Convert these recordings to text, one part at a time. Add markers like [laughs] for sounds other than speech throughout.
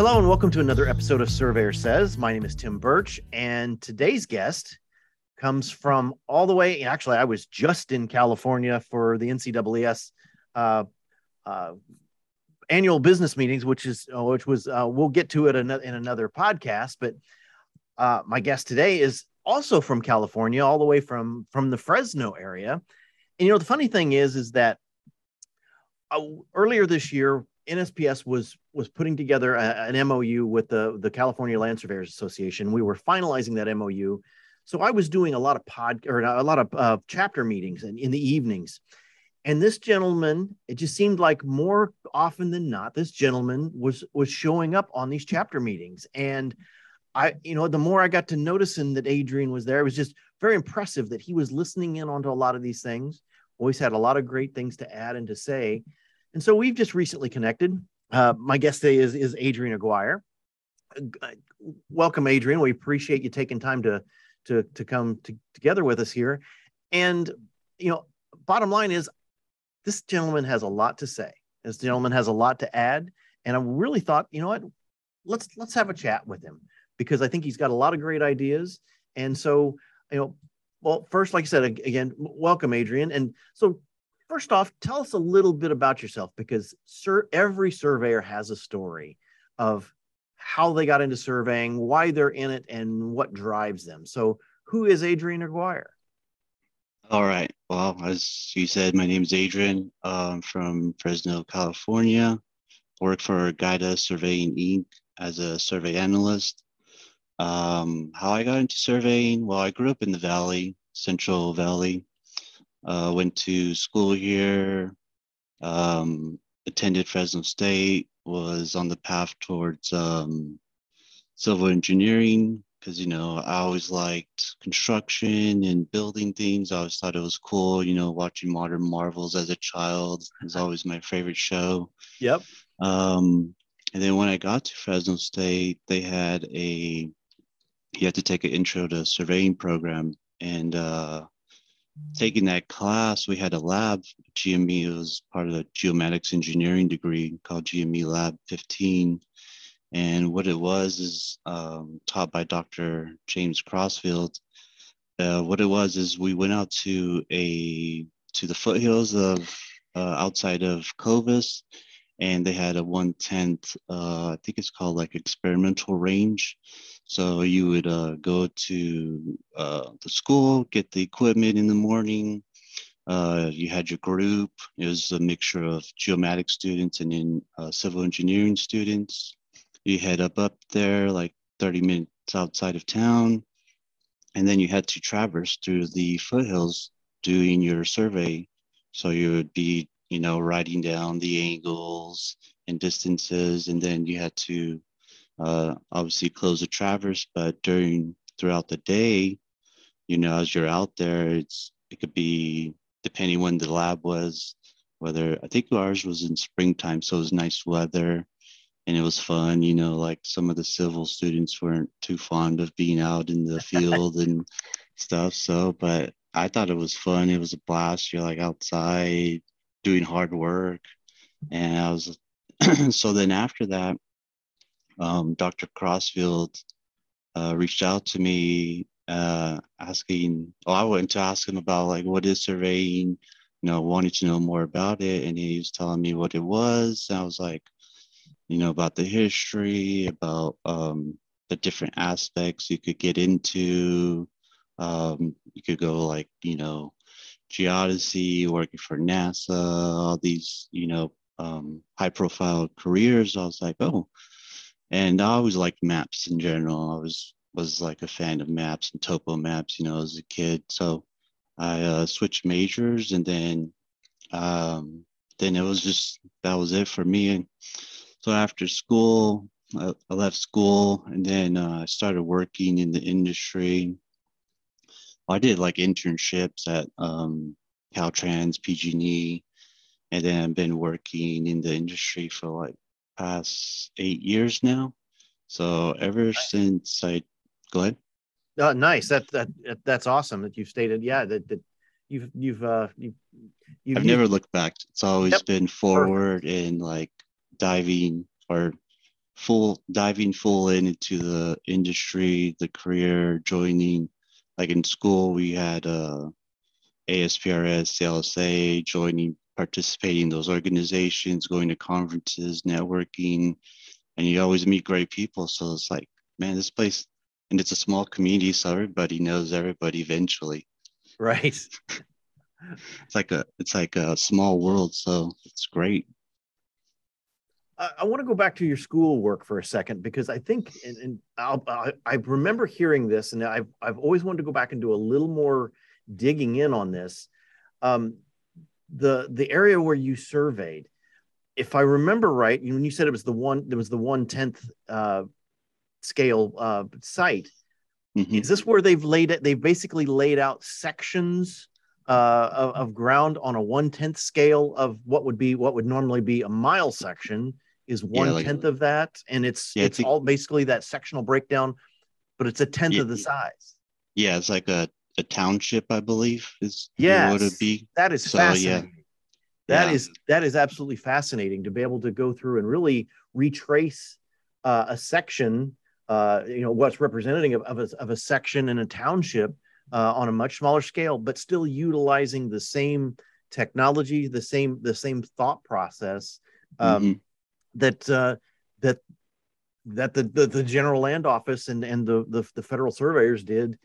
Hello, and welcome to another episode of Surveyor Says. My name is Tim Burch, and today's guest comes from all the way. Actually, I was just in California for the NCEES uh, uh, annual business meetings, which is uh, which was uh, we'll get to it in, another podcast. But uh, my guest today is also from California, all the way from from the Fresno area. And you know, the funny thing is, is that earlier this year NSPS was was putting together a, an MOU with the the California Land Surveyors Association. We were finalizing that MOU, so I was doing a lot of pod or a lot of uh, chapter meetings in, in the evenings. And this gentleman, it just seemed like more often than not, this gentleman was was showing up on these chapter meetings. And I, you know, the more I got to noticing that Adrian was there, it was just very impressive that he was listening in onto a lot of these things. Always had a lot of great things to add and to say. And so we've just recently connected. Uh, my guest today is, is Adrian Aguirre. Uh, welcome, Adrian. We appreciate you taking time to to to come to, together with us here. And you know, bottom line is, this gentleman has a lot to say. This gentleman has a lot to add, and I really thought, you know what, let's let's have a chat with him because I think he's got a lot of great ideas. And so, you know, well, first, like I said, again, welcome, Adrian. And so, first off, tell us a little bit about yourself because sir, every surveyor has a story of how they got into surveying, why they're in it, and what drives them. So, who is Adrian Aguirre? All right. Well, as you said, my name is Adrian. I'm from Fresno, California. Work for Guida Surveying Inc. as a survey analyst. Um, how I got into surveying? Well, I grew up in the Valley, Central Valley, uh, went to school here, um, attended Fresno State, was on the path towards um, civil engineering because you know I always liked construction and building things. I always thought it was cool. You know, watching Modern Marvels as a child was always my favorite show. Yep. Um, and then when I got to Fresno State, they had a you had to take an intro to surveying program, and uh, taking that class, we had a lab. GME it was part of the geomatics engineering degree called GME Lab 15. And what it was is um, taught by Dr. James Crossfield. Uh, what it was is we went out to a to the foothills of uh, outside of Clovis, and they had a one tenth. Uh, I think it's called like experimental range. So you would uh, go to uh, the school, get the equipment in the morning. Uh, you had your group. It was a mixture of geomatics students and then uh, civil engineering students. You head up up there like 30 minutes outside of town. And then you had to traverse through the foothills doing your survey. So you would be, you know, writing down the angles and distances, and then you had to uh, obviously close the traverse, but during throughout the day, you know, as you're out there, it's it could be depending when the lab was, whether I think ours was in springtime, so it was nice weather and it was fun. You know, like some of the civil students weren't too fond of being out in the field and [laughs] stuff. So, but I thought it was fun. It was a blast. You're like outside doing hard work. And I was, [clears throat] so then after that, um, Dr. Crossfield uh, reached out to me uh, asking, oh, I went to ask him about like what is surveying, you know, wanted to know more about it. And he was telling me what it was. And I was like, you know, about the history, about um, the different aspects you could get into. Um, you could go like, you know, geodesy, working for NASA, all these, you know, um, high profile careers. I was like, oh, and I always liked maps in general. I was was like a fan of maps and topo maps, you know, as a kid. So I uh, switched majors, and then um, then it was just that was it for me. And so after school, I, I left school, and then uh, I started working in the industry. I did like internships at um, Caltrans, PG&E, and then I've been working in the industry for like past eight years now. So ever nice. since I go ahead. Uh, nice. That that that's awesome that you've stated. Yeah, that, that you've you've uh you've, you've I've never looked back. It's always yep. been forward Perfect. and like diving or full diving full in into the industry, the career, joining. Like in school, we had uh, ASPRS, CLSA, joining, participating in those organizations, going to conferences, networking, and you always meet great people. So it's like, man, this place, and it's a small community, so everybody knows everybody eventually. Right. [laughs] it's like a it's like a small world, so it's great. I want to go back to your school work for a second because I think, and, and I, I remember hearing this, and I've I've always wanted to go back and do a little more digging in on this. Um, the the area where you surveyed, if I remember right, when you said it was the one, there was the one tenth uh, scale uh, site. Mm-hmm. Is this where they've laid it? They've basically laid out sections uh, of, of, ground on a one tenth scale of what would be what would normally be a mile section, is one yeah, like, tenth of that, and it's yeah, it's, it's all basically that sectional breakdown, but it's a tenth yeah, of the size. Yeah, it's like a, a township, I believe, is yeah would it be. That is so, fascinating. Yeah. That yeah. is that is absolutely fascinating to be able to go through and really retrace uh, a section, uh, you know, what's representing of, of, a, of a section in a township uh, on a much smaller scale, but still utilizing the same technology, the same the same thought process. Um, mm-hmm that uh, that that the, the, the general land office and and the, the the federal surveyors did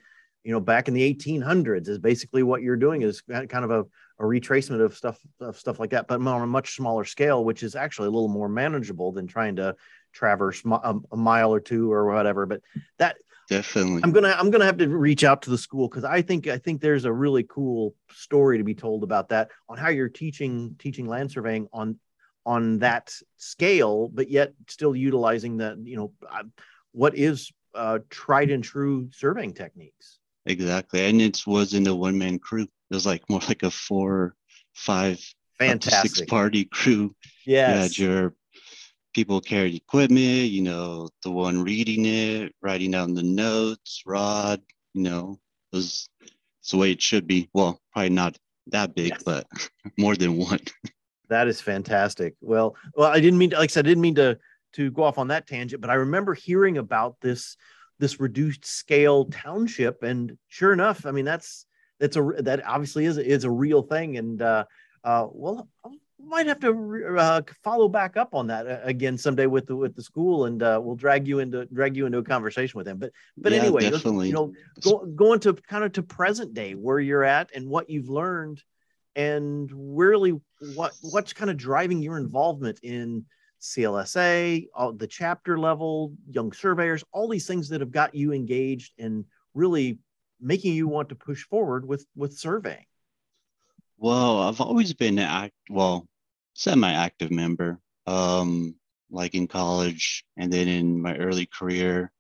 you know back in the 1800s is basically what you're doing is kind of a, a retracement of stuff of stuff like that but on a much smaller scale which is actually a little more manageable than trying to traverse a, a mile or two or whatever but that definitely i'm gonna i'm gonna have to reach out to the school because i think i think there's a really cool story to be told about that on how you're teaching teaching land surveying on on that scale, but yet still utilizing the, you know, uh, what is uh, tried and true surveying techniques. Exactly. And it wasn't a one man crew. It was like more like a four, five, fantastic six party crew. Yes. You had your people carried equipment, you know, the one reading it, writing down the notes, Rod, you know, it was it's the way it should be. Well, probably not that big, yes. but [laughs] more than one. That is fantastic. Well, well, I didn't mean to, like I said, I didn't mean to to go off on that tangent, but I remember hearing about this this reduced scale township, and sure enough, I mean that's that's a that obviously is is a real thing, and uh, uh, well, I might have to uh, follow back up on that uh, again someday with the with the school, and uh, we'll drag you into drag you into a conversation with them. But but yeah, anyway, you know, go, going to kind of to present day where you're at and what you've learned and really what what's kind of driving your involvement in CLSA, all the chapter level, young surveyors, all these things that have got you engaged and really making you want to push forward with with surveying. Well, I've always been act well, semi-active member. Um, like in college and then in my early career,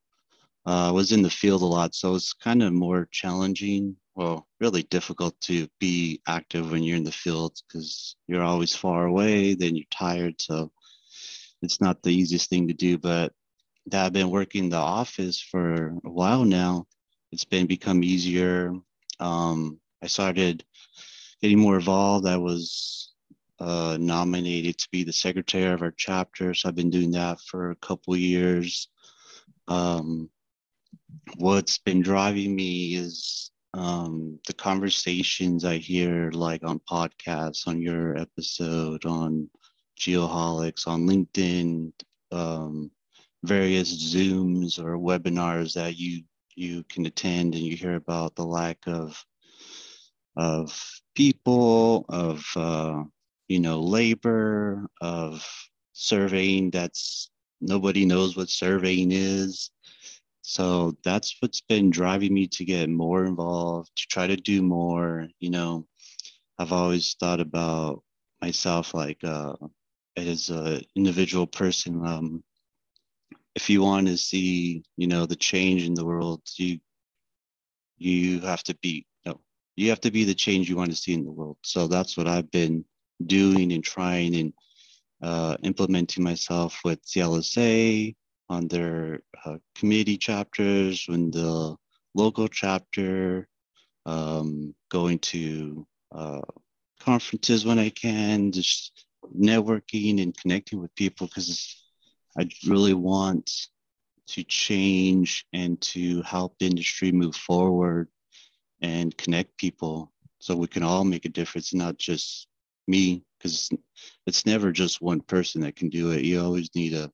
uh, was in the field a lot, so it's kind of more challenging well, really difficult to be active when you're in the field because you're always far away, then you're tired. So it's not the easiest thing to do. But that I've been working the office for a while now, it's been become easier. Um, I started getting more involved. I was uh, nominated to be the secretary of our chapter. So I've been doing that for a couple years. Um, what's been driving me is um, the conversations I hear, like on podcasts, on your episode, on Geoholics, on LinkedIn, um, various Zooms or webinars that you you can attend, and you hear about the lack of of people, of uh, you know labor, of surveying. That's nobody knows what surveying is. So that's what's been driving me to get more involved, to try to do more. You know, I've always thought about myself like uh, as an individual person. Um, if you want to see, you know, the change in the world, you you have to be no, you have to be the change you want to see in the world. So that's what I've been doing and trying and uh, implementing myself with CLSA on their uh, committee chapters, when the local chapter, um, going to uh, conferences when I can, just networking and connecting with people because I really want to change and to help the industry move forward and connect people so we can all make a difference, not just me, because it's never just one person that can do it. You always need a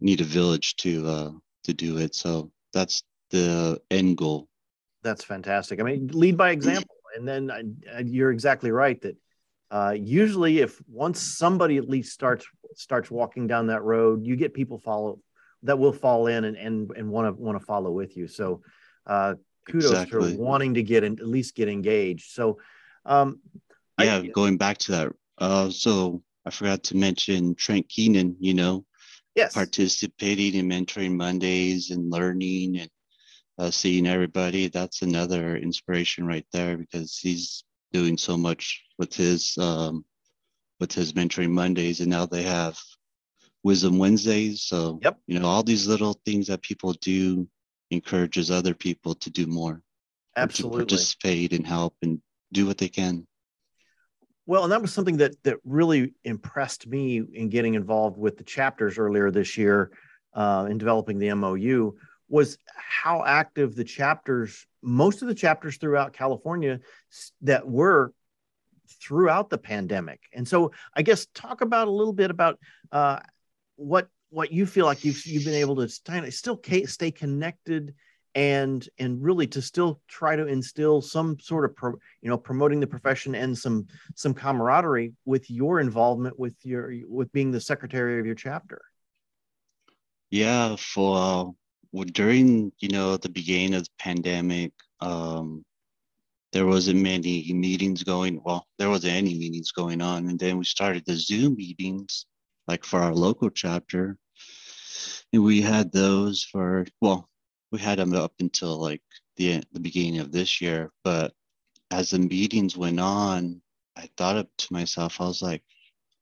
need a village to uh, to do it. So that's the end goal. That's fantastic. I mean, lead by example, and then uh, you're exactly right that uh, usually if once somebody at least starts starts walking down that road, you get people follow that will fall in and and and want to want to follow with you. So uh, kudos exactly. for wanting to get in, at least get engaged. So um, yeah, I, going back to that. Uh, so I forgot to mention Trent Keenan. You know, yes, participating in mentoring Mondays and learning and uh, seeing everybody. That's another inspiration right there because he's doing so much with his um, with his mentoring Mondays, and now they have Wisdom Wednesdays. So yep. you know all these little things that people do encourages other people to do more. Absolutely, to participate and help and do what they can. Well, and that was something that that really impressed me in getting involved with the chapters earlier this year uh, in developing the MOU was how active the chapters, most of the chapters throughout California that were throughout the pandemic. And so, I guess talk about a little bit about uh, what what you feel like you've you've been able to still stay connected and and really to still try to instill some sort of pro, you know promoting the profession and some some camaraderie with your involvement with your with being the secretary of your chapter yeah for during you know the beginning of the pandemic um there wasn't many meetings going well there wasn't any meetings going on and then we started the zoom meetings like for our local chapter and we had those for well we had them up until like the the beginning of this year. But as the meetings went on, I thought up to myself, I was like,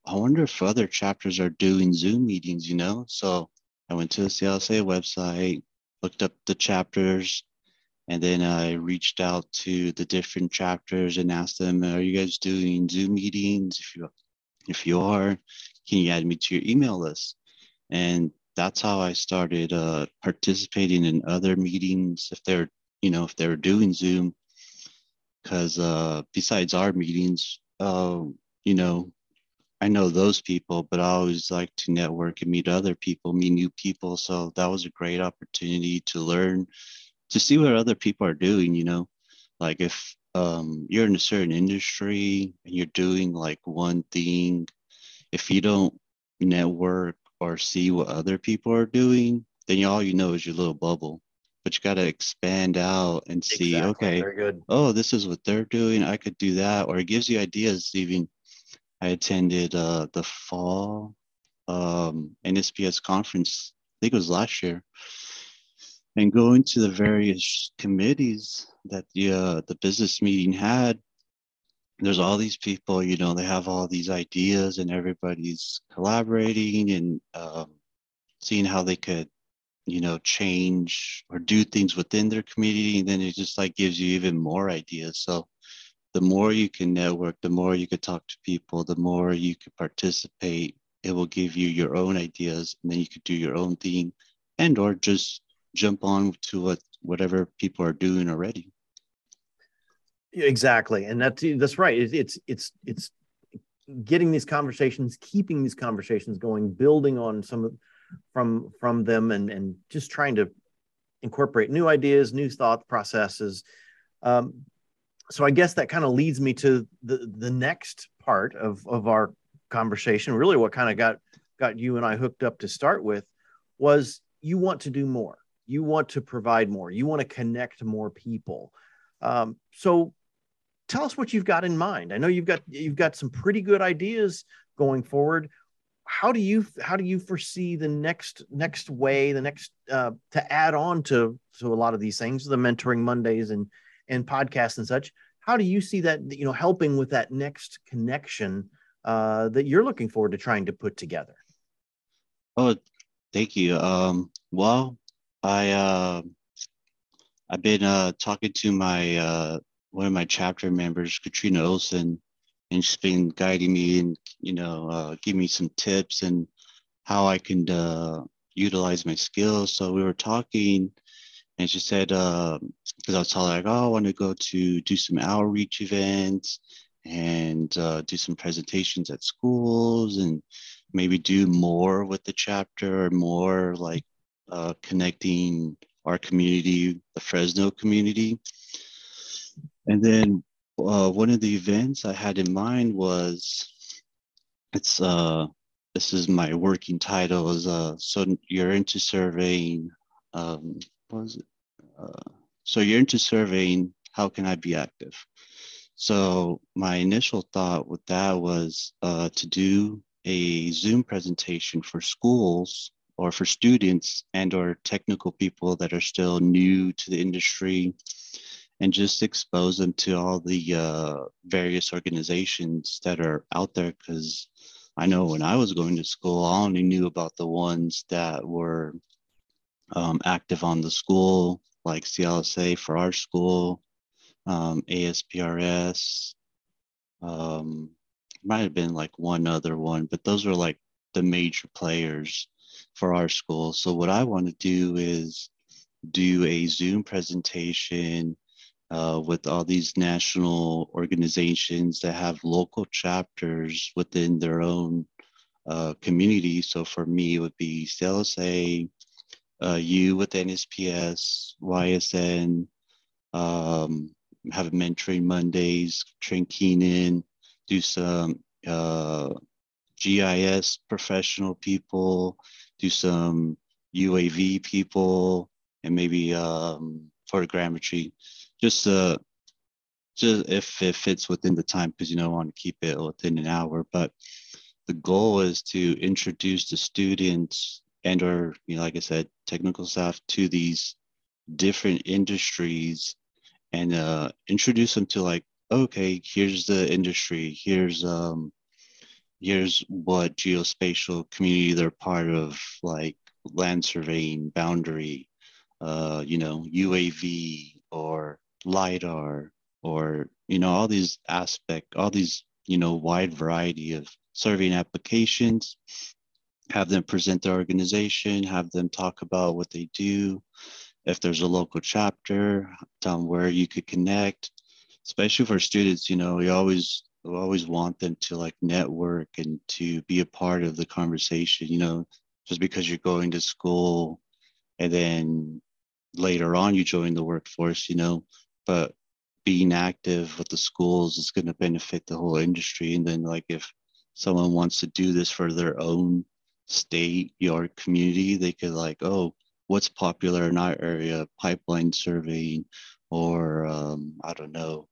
I wonder if other chapters are doing Zoom meetings, you know? So I went to the CLSA website, looked up the chapters, and then I reached out to the different chapters and asked them, "Are you guys doing Zoom meetings? If you if you are, can you add me to your email list?" And that's how I started uh, participating in other meetings if they're, you know, if they're doing Zoom. Because uh, besides our meetings, uh, you know, I know those people, but I always like to network and meet other people, meet new people. So that was a great opportunity to learn, to see what other people are doing. You know, like if um, you're in a certain industry and you're doing like one thing, if you don't network or see what other people are doing, then all you know is your little bubble. But you got to expand out and see, exactly. okay, Very good. oh, this is what they're doing. I could do that. Or it gives you ideas. Even I attended uh, the fall um, NSPS conference, I think it was last year, and going to the various committees that the, uh, the business meeting had, there's all these people, you know, they have all these ideas and everybody's collaborating and um, seeing how they could, you know, change or do things within their community. And then it just like gives you even more ideas. So the more you can network, the more you could talk to people, the more you could participate, it will give you your own ideas and then you could do your own thing and or just jump on to what whatever people are doing already. Exactly, and that's that's right. It, it's it's it's getting these conversations, keeping these conversations going, building on some from from them, and and just trying to incorporate new ideas, new thought processes. Um, so I guess that kind of leads me to the the next part of of our conversation. Really, what kind of got got you and I hooked up to start with was you want to do more. You want to provide more, you want to connect more people. Um, so tell us what you've got in mind. I know you've got you've got some pretty good ideas going forward. How do you how do you foresee the next next way the next uh, to add on to to a lot of these things the mentoring Mondays and and podcasts and such? How do you see that you know helping with that next connection uh, that you're looking forward to trying to put together? Oh, thank you. Um, well, I uh, I've been uh, talking to my uh, one of my chapter members, Katrina Olson, and she's been guiding me and you know uh, giving me some tips and how I can uh, utilize my skills. So we were talking, and she said because uh, I was telling her like, oh, I want to go to do some outreach events and uh, do some presentations at schools and maybe do more with the chapter or more like uh, connecting our community, the Fresno community. And then uh, one of the events I had in mind was it's uh this is my working title is uh so you're into surveying um what was it uh, so you're into surveying how can I be active so my initial thought with that was uh, to do a Zoom presentation for schools or for students and or technical people that are still new to the industry and just expose them to all the uh, various organizations that are out there. Because i know when i was going to school i only knew about the ones that were um, active on the school like clsa for our school um, asprs um, might have been like one other one but those were like the major players for our school. So what I want to do is do a Zoom presentation uh, with all these national organizations that have local chapters within their own uh, community. So for me, it would be CLSA, uh, you with NSPS, YSN, um, have a mentoring Mondays, Trent Keenan, do some uh, GIS professional people, do some UAV people, and maybe um, photogrammetry, just uh, just if it fits within the time, because you know I want to keep it within an hour. But the goal is to introduce the students and or you know, like I said, technical staff to these different industries and uh, introduce them to like, okay, here's the industry, here's um, here's what geospatial community they're part of, like land surveying, boundary, uh, you know, UAV or LIDAR, or, you know, all these aspect, all these, you know, wide variety of surveying applications, have them present their organization, have them talk about what they do. If there's a local chapter, tell them where you could connect, especially for students, you know, we always always want them to like network and to be a part of the conversation you know just because you're going to school and then later on you join the workforce you know but being active with the schools is going to benefit the whole industry. And then like if someone wants to do this for their own state your community they could like oh what's popular in our area? Pipeline surveying or um, i don't know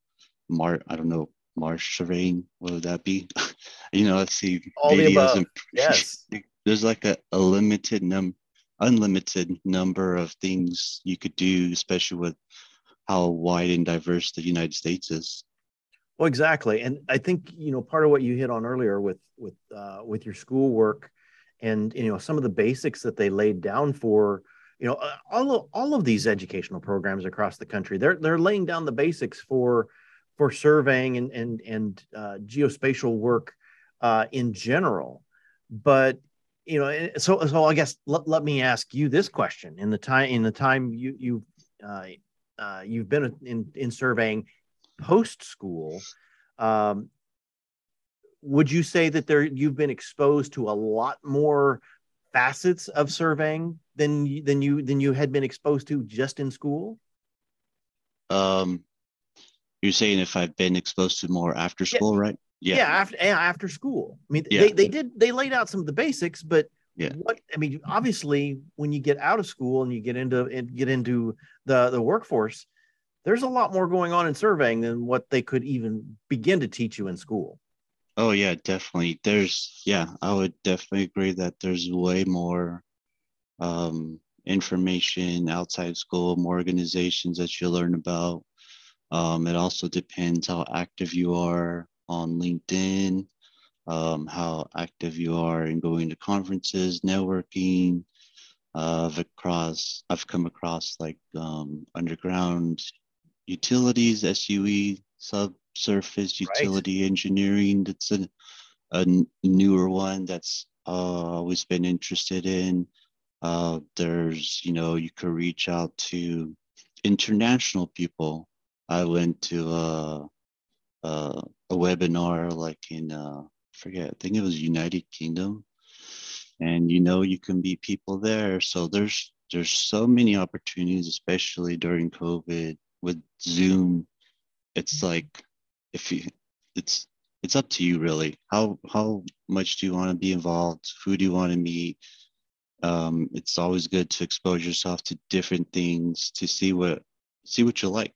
Mar- i don't know marsh terrain. What would that be? [laughs] you know, let's see All videos [laughs] and yes. there's like a, a limited num unlimited number of things you could do, especially with how wide and diverse the United States is. Well, exactly, and I think you know part of what you hit on earlier with with uh, with your schoolwork, and you know some of the basics that they laid down for you know uh, all of, all of these educational programs across the country. They're they're laying down the basics for for surveying and and and uh, geospatial work uh, in general. But you know, so so I guess let, let me ask you this question: in the time in the time you you uh, uh, you've been in in surveying post school, um, would you say that there you've been exposed to a lot more facets of surveying than than you than you had been exposed to just in school? Um, you're saying if I've been exposed to more after school, yeah. right? Yeah. Yeah, after after school. I mean, yeah. they, they did they laid out some of the basics, but Yeah. What I mean, obviously, when you get out of school and you get into and get into the the workforce, there's a lot more going on in surveying than what they could even begin to teach you in school. Oh yeah, definitely. There's yeah, I would definitely agree that there's way more um, information outside school, more organizations that you learn about. Um, it also depends how active you are on LinkedIn, um, how active you are in going to conferences, networking. Uh, I've across, I've come across like um, underground utilities, SUE, subsurface utility right. engineering. That's a, a newer one that's uh, always been interested in. Uh, there's, you know, you could reach out to international people. I went to a, a, a webinar like in, uh, forget, I think it was United Kingdom. And, you know, you can meet people there. So there's, there's so many opportunities, especially during COVID with Zoom. It's like, if you, it's, it's up to you really. How, how much do you want to be involved? Who do you want to meet? um, it's always good to expose yourself to different things to see what see what you like.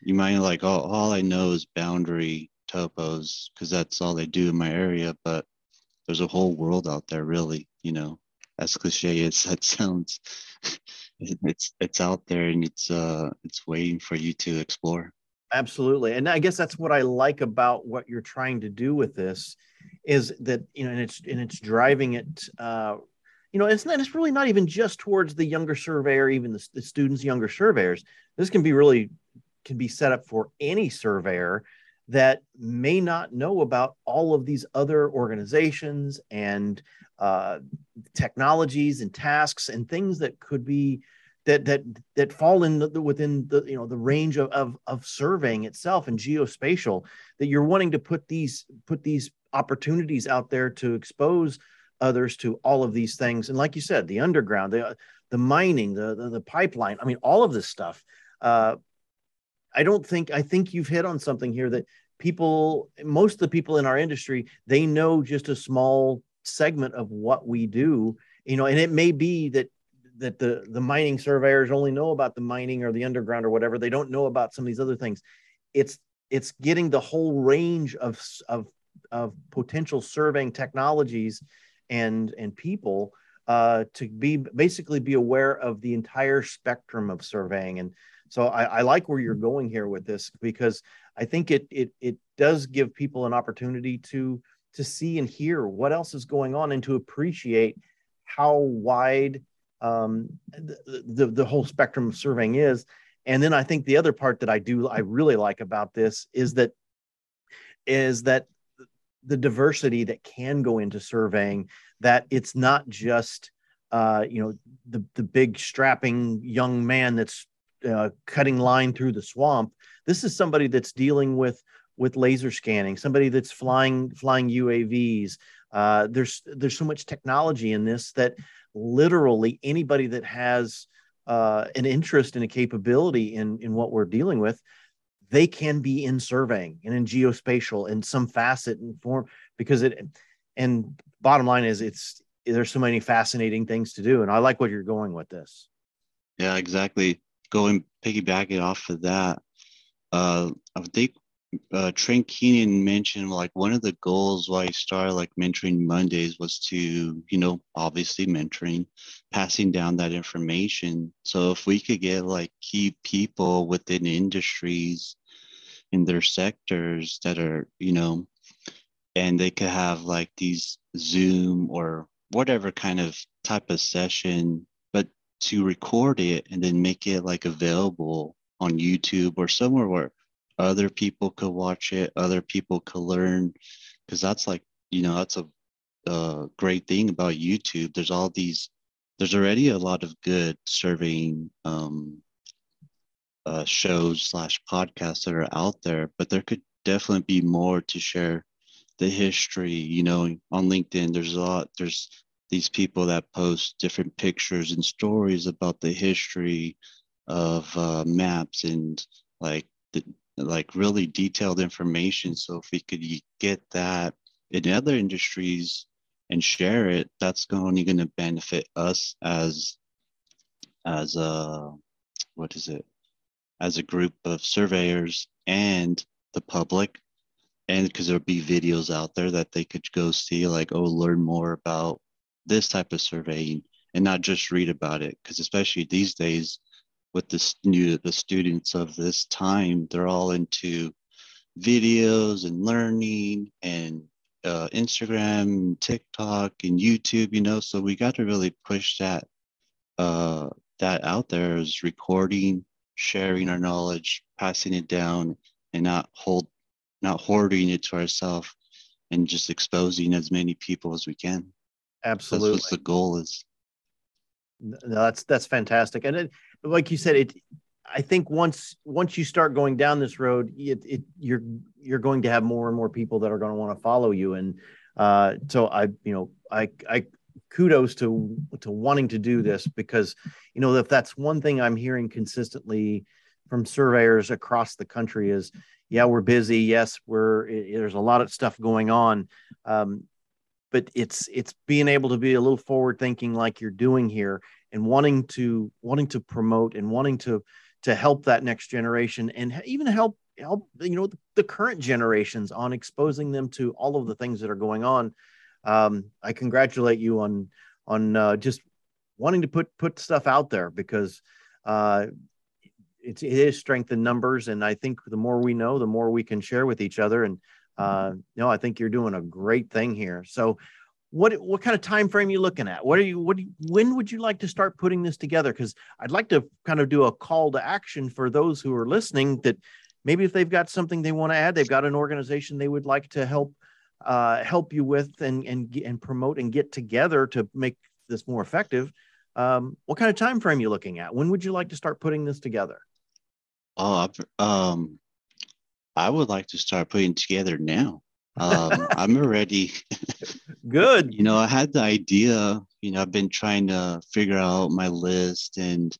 You might like all, all I know is boundary topos because that's all they do in my area, but there's a whole world out there really, you know, as cliche [laughs] as that sounds, [laughs] it's it's out there and it's uh it's waiting for you to explore. Absolutely. And I guess that's what I like about what you're trying to do with this is that, you know, and it's and it's driving it uh you know, it's not, it's really not even just towards the younger surveyor, even the, the students, younger surveyors. This can be really can be set up for any surveyor that may not know about all of these other organizations and uh, technologies and tasks and things that could be that that that fall in the, within the you know the range of, of of surveying itself and geospatial that you're wanting to put these put these opportunities out there to expose others to all of these things. And like you said, the underground, the the mining, the the, the pipeline. I mean, all of this stuff. Uh, I don't think I think you've hit on something here that people, most of the people in our industry, they know just a small segment of what we do. You know, and it may be that that the the mining surveyors only know about the mining or the underground or whatever. They don't know about some of these other things. It's it's getting the whole range of of of potential surveying technologies and and people uh, to be basically be aware of the entire spectrum of surveying. And so I, I, like where you're going here with this because I think it it it does give people an opportunity to to see and hear what else is going on and to appreciate how wide um, the, the the whole spectrum of surveying is. And then I think the other part that I do I really like about this is that is that the diversity that can go into surveying that it's not just uh, you know the the big strapping young man that's uh, cutting line through the swamp this is somebody that's dealing with with laser scanning somebody that's flying flying uavs uh, there's there's so much technology in this that literally anybody that has uh, an interest and a capability in in what we're dealing with they can be in surveying and in geospatial in some facet and form because it and bottom line is it's there's so many fascinating things to do and i like what you're going with this. Yeah exactly going piggybacking off of that uh i think uh, Trent Keenan mentioned like one of the goals why he started like mentoring Mondays was to, you know, obviously mentoring, passing down that information. So if we could get like key people within industries in their sectors that are, you know, and they could have like these Zoom or whatever kind of type of session, to record it and then make it like available on YouTube or somewhere where other people could watch it, other people could learn, because that's like, you know, that's a, a great thing about YouTube. There's all these, there's already a lot of good surveying um, uh, shows slash podcasts that are out there, but there could definitely be more to share the history. You know, on LinkedIn, there's a lot, there's these people that post different pictures and stories about the history of uh, maps and like the, like really detailed information. So if we could get that in other industries, and share it, that's only going to benefit us as as a what is it as a group of surveyors and the public and because there'll be videos out there that they could go see like oh learn more about this type of surveying and not just read about it because especially these days with the new the students of this time they're all into videos and learning and uh, instagram tiktok and youtube you know so we got to really push that uh, that out there is recording sharing our knowledge passing it down and not hold not hoarding it to ourselves and just exposing as many people as we can absolutely that's what the goal is. No, that's that's fantastic. And it, like you said it i think once once you start going down this road it, it you're you're going to have more and more people that are going to want to follow you. And uh so i you know i i kudos to to wanting to do this because you know if that's one thing i'm hearing consistently from surveyors across the country is yeah we're busy. Yes we're it, there's a lot of stuff going on. Um, but it's it's being able to be a little forward thinking like you're doing here and wanting to wanting to promote and wanting to to help that next generation and even help help you know the, the current generations on exposing them to all of the things that are going on. Um, i congratulate you on on uh, just wanting to put put stuff out there because uh, it's it is strength in numbers and i think the more we know the more we can share with each other and uh, know, I think you're doing a great thing here. So, what what kind of time frame are you looking at? What are you? What you, when would you like to start putting this together? Because I'd like to kind of do a call to action for those who are listening. That maybe if they've got something they want to add, they've got an organization they would like to help uh, help you with and and and promote and get together to make this more effective. Um, what kind of time frame are you looking at? When would you like to start putting this together? Oh, um, I would like to start putting together now. Um, [laughs] I'm already [laughs] good. You know, I had the idea. You know, I've been trying to figure out my list and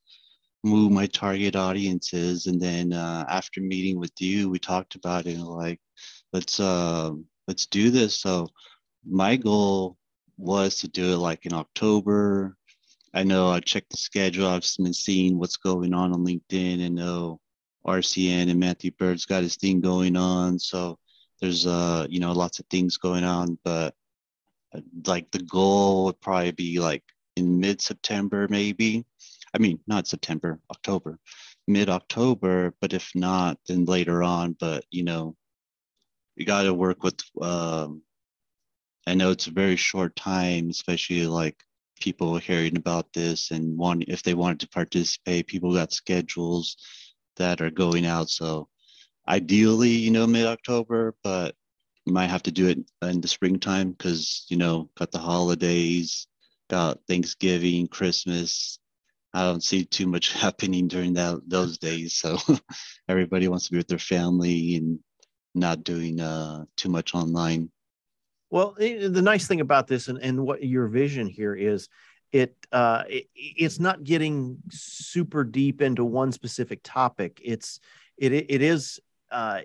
move my target audiences, and then uh, after meeting with you, we talked about it. Like, let's uh, let's do this. So, my goal was to do it like in October. I know I checked the schedule. I've been seeing what's going on on LinkedIn and know RCN and Matthew Bird's got his thing going on. So there's uh you know lots of things going on, but uh, like the goal would probably be like in mid September maybe. I mean not September, October, mid October. But if not, then later on. But you know, you got to work with. Um, I know it's a very short time, especially like people hearing about this and want if they wanted to participate. People got schedules that are going out. So ideally, you know, mid October, but might have to do it in the springtime because, you know, got the holidays, got Thanksgiving, Christmas. I don't see too much [laughs] happening during that those days. So [laughs] everybody wants to be with their family and not doing uh, too much online. Well, the nice thing about this and, and what your vision here is it, uh, it it's not getting super deep into one specific topic. It's it it is uh,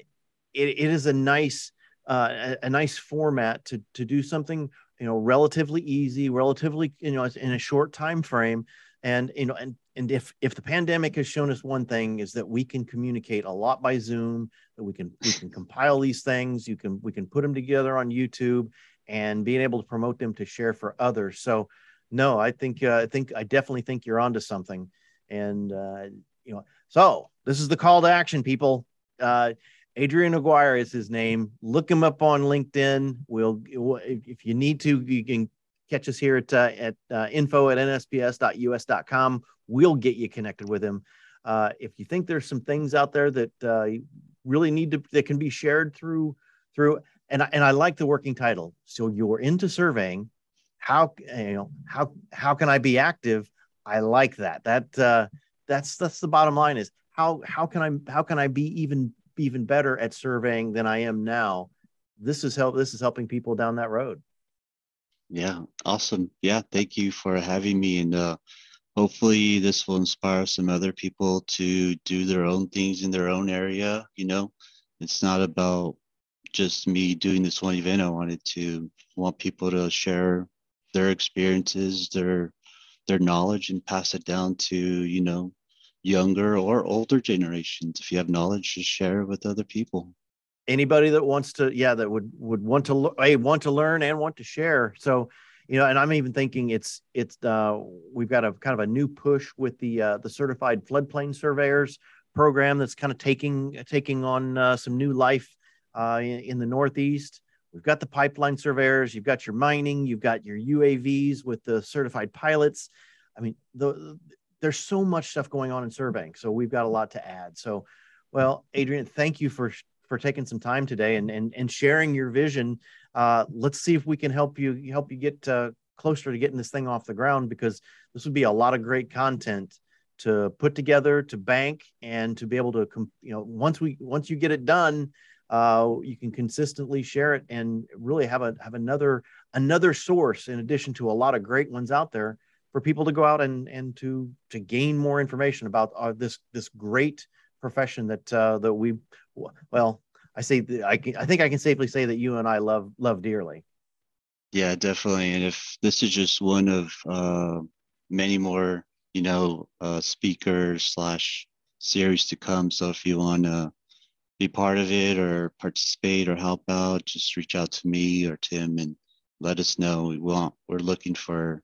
it, it is a nice uh, a, a nice format to to do something you know relatively easy, relatively you know in a short time frame, and you know and and if if the pandemic has shown us one thing is that we can communicate a lot by Zoom, that we can we can compile these things, you can we can put them together on YouTube, and being able to promote them to share for others. So no, I think uh, I think I definitely think you're onto something, and uh, you know. So this is the call to action, people. Uh, Adrian Aguirre is his name. Look him up on LinkedIn. We'll if you need to, you can catch us here at uh, at uh, info at nsps.us.com. We'll get you connected with him. Uh, if you think there's some things out there that uh, really need to that can be shared through through and I, and I like the working title. So you're into surveying how you know how how can I be active? I like that. That uh, that's that's the bottom line is how how can I how can I be even even better at surveying than I am now? This is help. This is helping people down that road. Yeah, awesome. Yeah, thank you for having me, and uh, hopefully this will inspire some other people to do their own things in their own area. You know, it's not about just me doing this one event. I wanted to want people to share their experiences, their their knowledge, and pass it down to you know younger or older generations. If you have knowledge, just share it with other people. Anybody that wants to, yeah, that would would want to a want to learn and want to share. So, you know, and I'm even thinking it's it's uh, we've got a kind of a new push with the uh, the certified floodplain surveyors program that's kind of taking taking on uh, some new life uh, in, in the Northeast. We've got the pipeline surveyors. You've got your mining. You've got your UAVs with the certified pilots. I mean, the, there's so much stuff going on in surveying. So we've got a lot to add. So, well, Adrian, thank you for for taking some time today and and, and sharing your vision. Uh, let's see if we can help you help you get uh, closer to getting this thing off the ground because this would be a lot of great content to put together to bank and to be able to you know once we once you get it done uh, you can consistently share it and really have a have another another source in addition to a lot of great ones out there for people to go out and and to to gain more information about uh, this this great profession that uh, that we well I say I can, I think I can safely say that you and I love love dearly. Yeah, definitely. And if this is just one of uh, many more, you know, uh, speakers slash series to come. So if you want to be part of it or participate or help out, just reach out to me or Tim and let us know. We want we're looking for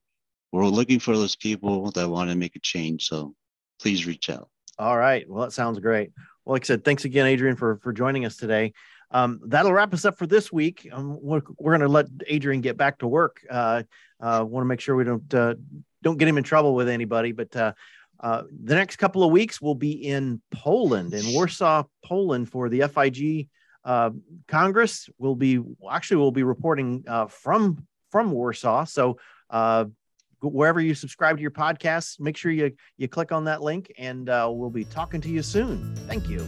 we're looking for those people that want to make a change. So please reach out. All right. Well, that sounds great. Well, like I said, thanks again, Adrian, for for joining us today. Um, that'll wrap us up for this week. Um, we're, we're going to let Adrian get back to work. Uh, uh, want to make sure we don't uh, don't get him in trouble with anybody, but uh, the next couple of weeks will be in Poland, in Warsaw, Poland, for the FIG uh, Congress. We'll be actually we'll be reporting uh, from from Warsaw. So uh, wherever you subscribe to your podcasts, make sure you you click on that link, and uh, we'll be talking to you soon. Thank you.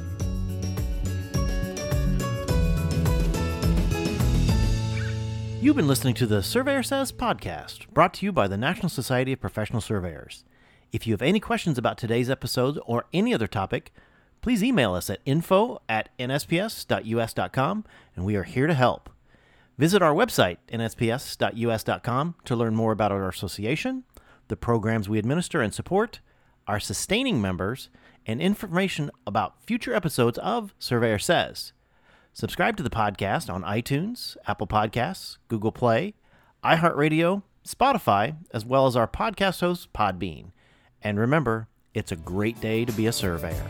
You've been listening to the Surveyor Says podcast, brought to you by the National Society of Professional Surveyors. If you have any questions about today's episode or any other topic, please email us at info at nsps.us.com and we are here to help. Visit our website, nsps.us.com, to learn more about our association, the programs we administer and support, our sustaining members, and information about future episodes of Surveyor Says. Subscribe to the podcast on iTunes, Apple Podcasts, Google Play, iHeartRadio, Spotify, as well as our podcast host, Podbean. And remember, it's a great day to be a surveyor.